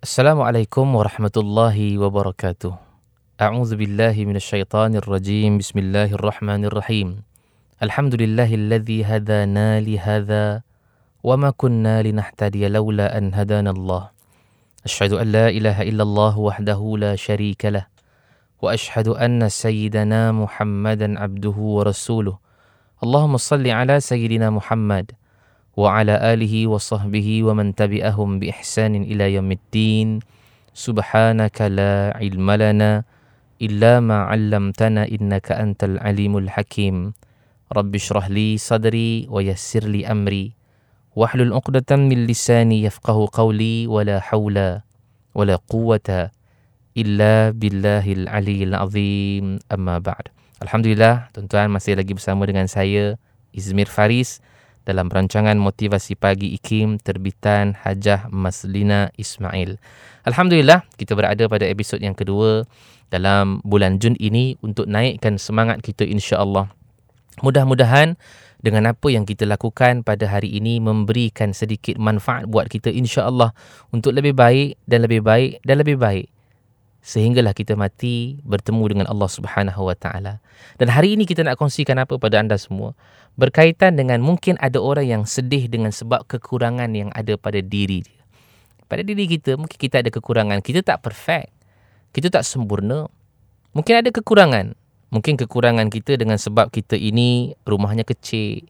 السلام عليكم ورحمة الله وبركاته. أعوذ بالله من الشيطان الرجيم. بسم الله الرحمن الرحيم. الحمد لله الذي هدانا لهذا وما كنا لنهتدي لولا أن هدانا الله. أشهد أن لا إله إلا الله وحده لا شريك له وأشهد أن سيدنا محمدا عبده ورسوله. اللهم صل على سيدنا محمد وعلى آله وصحبه ومن تبعهم بإحسان إلى يوم الدين. سبحانك لا علم لنا إلا ما علمتنا إنك أنت العليم الحكيم. رب اشرح لي صدري ويسر لي أمري. واحلل عقدة من لساني يفقه قولي ولا حول ولا قوة إلا بالله العلي العظيم. أما بعد. Alhamdulillah, tuan-tuan masih lagi bersama dengan saya, Izmir Faris, dalam rancangan Motivasi Pagi IKIM terbitan Hajah Maslina Ismail. Alhamdulillah, kita berada pada episod yang kedua dalam bulan Jun ini untuk naikkan semangat kita insya-Allah. Mudah-mudahan dengan apa yang kita lakukan pada hari ini memberikan sedikit manfaat buat kita insya-Allah untuk lebih baik dan lebih baik dan lebih baik sehinggalah kita mati bertemu dengan Allah Subhanahu wa taala. Dan hari ini kita nak kongsikan apa pada anda semua berkaitan dengan mungkin ada orang yang sedih dengan sebab kekurangan yang ada pada diri dia. Pada diri kita mungkin kita ada kekurangan, kita tak perfect. Kita tak sempurna. Mungkin ada kekurangan. Mungkin kekurangan kita dengan sebab kita ini rumahnya kecil,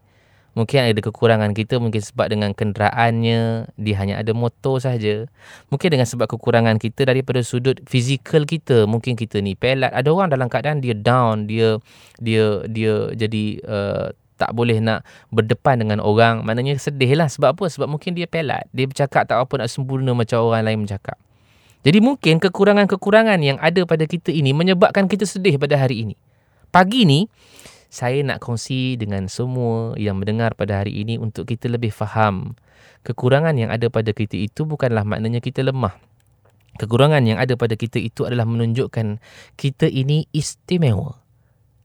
Mungkin ada kekurangan kita mungkin sebab dengan kenderaannya dia hanya ada motor saja. Mungkin dengan sebab kekurangan kita daripada sudut fizikal kita, mungkin kita ni pelat. Ada orang dalam keadaan dia down, dia dia dia jadi uh, tak boleh nak berdepan dengan orang. Maknanya sedih lah. Sebab apa? Sebab mungkin dia pelat. Dia bercakap tak apa nak sempurna macam orang lain bercakap. Jadi mungkin kekurangan-kekurangan yang ada pada kita ini menyebabkan kita sedih pada hari ini. Pagi ni, saya nak kongsi dengan semua yang mendengar pada hari ini untuk kita lebih faham kekurangan yang ada pada kita itu bukanlah maknanya kita lemah. Kekurangan yang ada pada kita itu adalah menunjukkan kita ini istimewa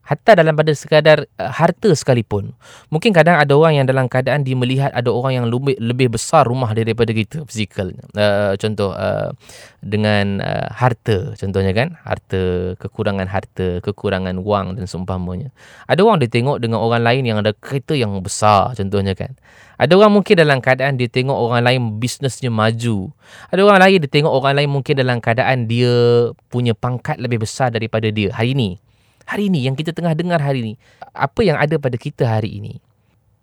hatta dalam pada sekadar uh, harta sekalipun. Mungkin kadang ada orang yang dalam keadaan dia melihat ada orang yang lebih, lebih besar rumah daripada kita fizikal. Uh, contoh uh, dengan uh, harta contohnya kan, harta, kekurangan harta, kekurangan wang dan seumpamanya. Ada orang dia tengok dengan orang lain yang ada kereta yang besar contohnya kan. Ada orang mungkin dalam keadaan dia tengok orang lain bisnesnya maju. Ada orang lain dia tengok orang lain mungkin dalam keadaan dia punya pangkat lebih besar daripada dia hari ini hari ini yang kita tengah dengar hari ini apa yang ada pada kita hari ini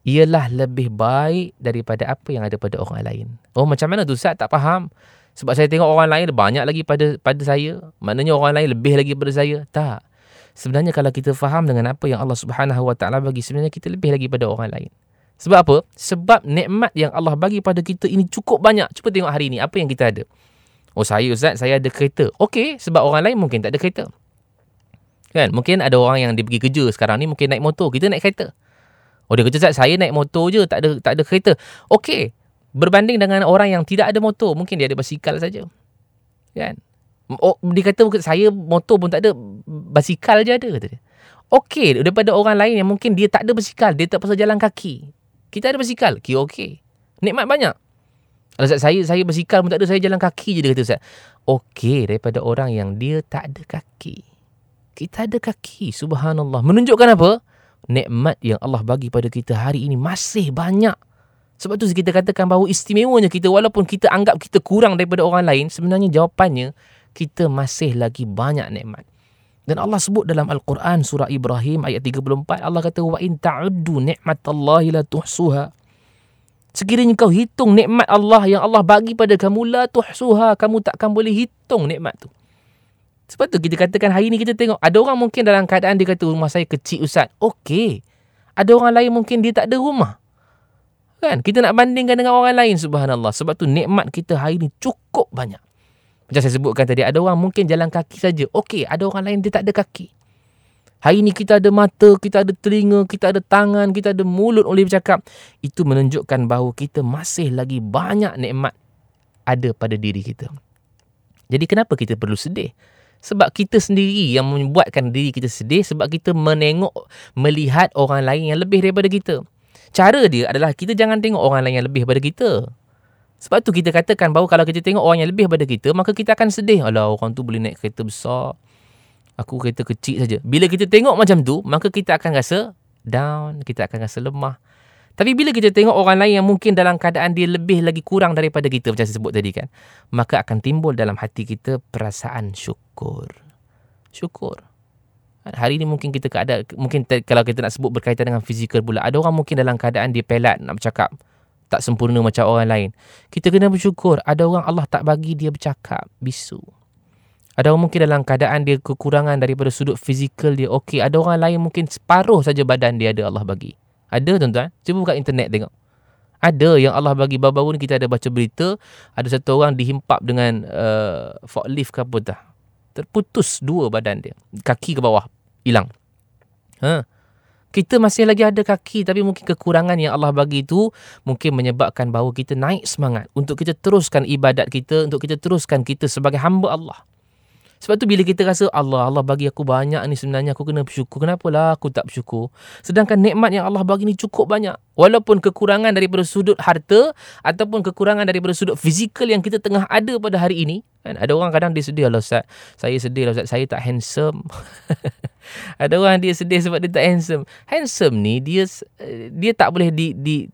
ialah lebih baik daripada apa yang ada pada orang lain. Oh macam mana tu Ustaz? Tak faham. Sebab saya tengok orang lain banyak lagi pada pada saya. Maknanya orang lain lebih lagi pada saya. Tak. Sebenarnya kalau kita faham dengan apa yang Allah Subhanahu Wa Taala bagi sebenarnya kita lebih lagi pada orang lain. Sebab apa? Sebab nikmat yang Allah bagi pada kita ini cukup banyak. Cuba tengok hari ini apa yang kita ada? Oh saya Ustaz saya ada kereta. Okey sebab orang lain mungkin tak ada kereta Kan? Mungkin ada orang yang dia pergi kerja sekarang ni mungkin naik motor, kita naik kereta. Oh dia kerja saya naik motor je, tak ada tak ada kereta. Okey. Berbanding dengan orang yang tidak ada motor, mungkin dia ada basikal saja. Kan? Oh, dia kata saya motor pun tak ada, basikal je ada kata dia. Okey, daripada orang lain yang mungkin dia tak ada basikal, dia tak pasal jalan kaki. Kita ada basikal, kira okey. Nikmat banyak. Kalau saya saya basikal pun tak ada, saya jalan kaki je dia kata Ustaz. Okey, daripada orang yang dia tak ada kaki kita ada kaki subhanallah. Menunjukkan apa? Nikmat yang Allah bagi pada kita hari ini masih banyak. Sebab tu kita katakan bahawa istimewanya kita walaupun kita anggap kita kurang daripada orang lain sebenarnya jawapannya kita masih lagi banyak nikmat. Dan Allah sebut dalam Al-Quran surah Ibrahim ayat 34 Allah kata wa in ta'uddu ni'matallahi la tuhsuha. Sekiranya kau hitung nikmat Allah yang Allah bagi pada kamu la tuhsuha. Kamu takkan boleh hitung nikmat tu sebab tu kita katakan hari ni kita tengok ada orang mungkin dalam keadaan dia kata rumah saya kecil ustaz. Okey. Ada orang lain mungkin dia tak ada rumah. Kan? Kita nak bandingkan dengan orang lain subhanallah. Sebab tu nikmat kita hari ni cukup banyak. Macam saya sebutkan tadi ada orang mungkin jalan kaki saja. Okey, ada orang lain dia tak ada kaki. Hari ni kita ada mata, kita ada telinga, kita ada tangan, kita ada mulut oleh bercakap. Itu menunjukkan bahawa kita masih lagi banyak nikmat ada pada diri kita. Jadi kenapa kita perlu sedih? Sebab kita sendiri yang membuatkan diri kita sedih sebab kita menengok melihat orang lain yang lebih daripada kita. Cara dia adalah kita jangan tengok orang lain yang lebih daripada kita. Sebab tu kita katakan bahawa kalau kita tengok orang yang lebih daripada kita, maka kita akan sedih. Alah, orang tu boleh naik kereta besar. Aku kereta kecil saja. Bila kita tengok macam tu, maka kita akan rasa down, kita akan rasa lemah. Tapi bila kita tengok orang lain yang mungkin dalam keadaan dia lebih lagi kurang daripada kita macam saya sebut tadi kan, maka akan timbul dalam hati kita perasaan syukur. Syukur. Hari ini mungkin kita keadaan mungkin kalau kita nak sebut berkaitan dengan fizikal pula, ada orang mungkin dalam keadaan dia pelat nak bercakap tak sempurna macam orang lain. Kita kena bersyukur. Ada orang Allah tak bagi dia bercakap. Bisu. Ada orang mungkin dalam keadaan dia kekurangan daripada sudut fizikal dia. Okey. Ada orang lain mungkin separuh saja badan dia ada Allah bagi. Ada tuan-tuan. Cuba buka internet tengok. Ada yang Allah bagi baru-baru ni kita ada baca berita. Ada satu orang dihimpap dengan uh, forklift ke apa dah. Terputus dua badan dia. Kaki ke bawah. Hilang. Ha kita masih lagi ada kaki tapi mungkin kekurangan yang Allah bagi itu mungkin menyebabkan bahawa kita naik semangat untuk kita teruskan ibadat kita untuk kita teruskan kita sebagai hamba Allah. Sebab tu bila kita rasa Allah, Allah bagi aku banyak ni sebenarnya aku kena bersyukur. Kenapa lah aku tak bersyukur? Sedangkan nikmat yang Allah bagi ni cukup banyak. Walaupun kekurangan daripada sudut harta ataupun kekurangan daripada sudut fizikal yang kita tengah ada pada hari ini. Kan? Ada orang kadang dia sedih lah Ustaz. Saya sedih lah Ustaz. Saya tak handsome. ada orang dia sedih sebab dia tak handsome. Handsome ni dia dia tak boleh di, di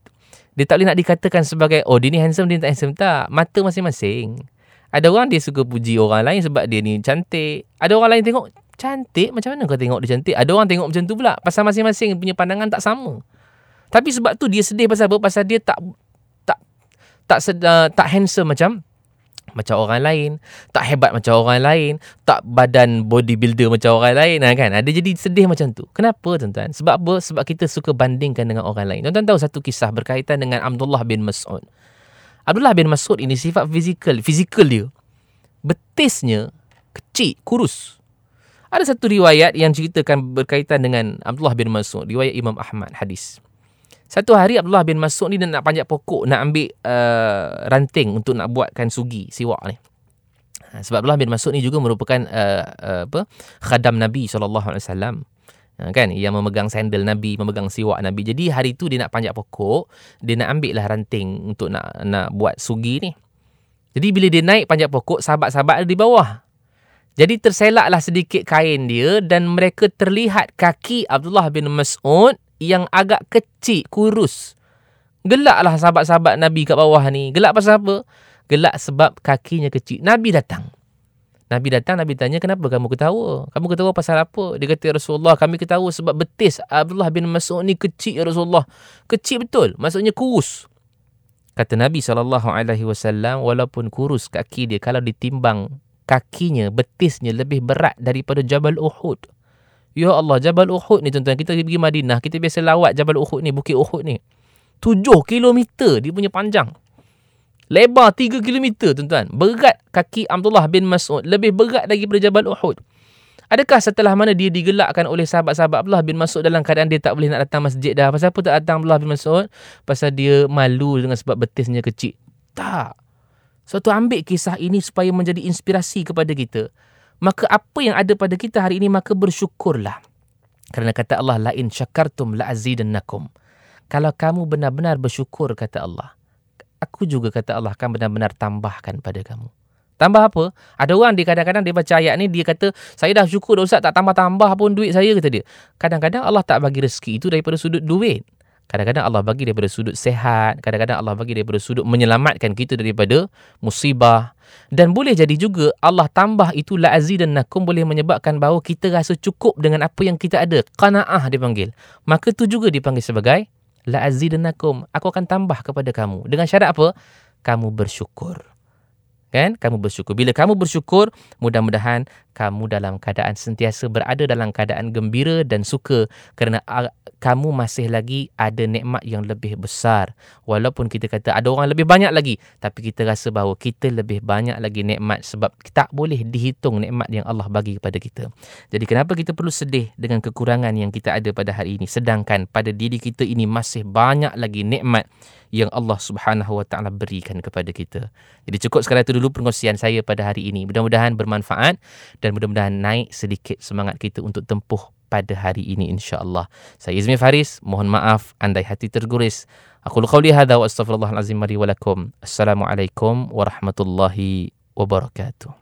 dia tak boleh nak dikatakan sebagai oh dia ni handsome dia tak handsome tak. Mata masing-masing. Ada orang dia suka puji orang lain sebab dia ni cantik. Ada orang lain tengok cantik macam mana kau tengok dia cantik? Ada orang tengok macam tu pula. Pasal masing-masing punya pandangan tak sama. Tapi sebab tu dia sedih pasal apa? Pasal dia tak tak tak sedar, tak handsome macam macam orang lain, tak hebat macam orang lain, tak badan bodybuilder macam orang lain nah, kan. Ada jadi sedih macam tu. Kenapa tuan-tuan? Sebab apa? Sebab kita suka bandingkan dengan orang lain. Tuan-tuan tahu satu kisah berkaitan dengan Abdullah bin Mas'ud. Abdullah bin Mas'ud ini sifat fizikal, fizikal dia. Betisnya kecil, kurus. Ada satu riwayat yang ceritakan berkaitan dengan Abdullah bin Mas'ud, riwayat Imam Ahmad hadis. Satu hari Abdullah bin Mas'ud ni dia nak panjat pokok, nak ambil uh, ranting untuk nak buatkan sugi, siwak ni. Ha, sebab Abdullah bin Mas'ud ni juga merupakan uh, uh, apa? khadam Nabi. Ha, kan yang memegang sandal Nabi, memegang siwak Nabi. Jadi hari tu dia nak panjat pokok, dia nak ambil lah ranting untuk nak nak buat sugi ni. Jadi bila dia naik panjat pokok, sahabat-sahabat ada di bawah. Jadi terselaklah sedikit kain dia dan mereka terlihat kaki Abdullah bin Mas'ud yang agak kecil, kurus. Gelaklah sahabat-sahabat Nabi kat bawah ni. Gelak pasal apa? Gelak sebab kakinya kecil. Nabi datang. Nabi datang, Nabi tanya, kenapa kamu ketawa? Kamu ketawa pasal apa? Dia kata, ya Rasulullah, kami ketawa sebab betis Abdullah bin Mas'ud ni kecil, ya Rasulullah. Kecil betul, maksudnya kurus. Kata Nabi SAW, walaupun kurus kaki dia, kalau ditimbang kakinya, betisnya lebih berat daripada Jabal Uhud. Ya Allah, Jabal Uhud ni tuan-tuan, kita pergi Madinah, kita biasa lawat Jabal Uhud ni, Bukit Uhud ni. Tujuh kilometer dia punya panjang. Lebar 3 km tuan-tuan. Berat kaki Abdullah bin Mas'ud. Lebih berat daripada Jabal Uhud. Adakah setelah mana dia digelakkan oleh sahabat-sahabat Abdullah bin Mas'ud dalam keadaan dia tak boleh nak datang masjid dah? Pasal apa tak datang Abdullah bin Mas'ud? Pasal dia malu dengan sebab betisnya kecil. Tak. So tu ambil kisah ini supaya menjadi inspirasi kepada kita. Maka apa yang ada pada kita hari ini maka bersyukurlah. Kerana kata Allah lain syakartum la azidannakum. Kalau kamu benar-benar bersyukur kata Allah, aku juga kata Allah akan benar-benar tambahkan pada kamu. Tambah apa? Ada orang dia kadang-kadang dia baca ayat ni dia kata saya dah syukur dah Ustaz tak tambah-tambah pun duit saya kata dia. Kadang-kadang Allah tak bagi rezeki itu daripada sudut duit. Kadang-kadang Allah bagi daripada sudut sehat, kadang-kadang Allah bagi daripada sudut menyelamatkan kita daripada musibah. Dan boleh jadi juga Allah tambah itu nakum boleh menyebabkan bahawa kita rasa cukup dengan apa yang kita ada. Qanaah dipanggil. Maka tu juga dipanggil sebagai la azidannakum aku akan tambah kepada kamu. Dengan syarat apa? Kamu bersyukur kan? Kamu bersyukur. Bila kamu bersyukur mudah-mudahan kamu dalam keadaan sentiasa berada dalam keadaan gembira dan suka kerana kamu masih lagi ada nikmat yang lebih besar. Walaupun kita kata ada orang lebih banyak lagi tapi kita rasa bahawa kita lebih banyak lagi nikmat sebab tak boleh dihitung nikmat yang Allah bagi kepada kita. Jadi kenapa kita perlu sedih dengan kekurangan yang kita ada pada hari ini? Sedangkan pada diri kita ini masih banyak lagi nikmat yang Allah Subhanahu Wa Taala berikan kepada kita. Jadi cukup sekadar itu dulu perkongsian saya pada hari ini. Mudah-mudahan bermanfaat dan mudah-mudahan naik sedikit semangat kita untuk tempuh pada hari ini insya-Allah. Saya Izmi Faris, mohon maaf andai hati terguris. Aku qauli hadza wa astaghfirullahalazim li wa lakum. Assalamualaikum warahmatullahi wabarakatuh.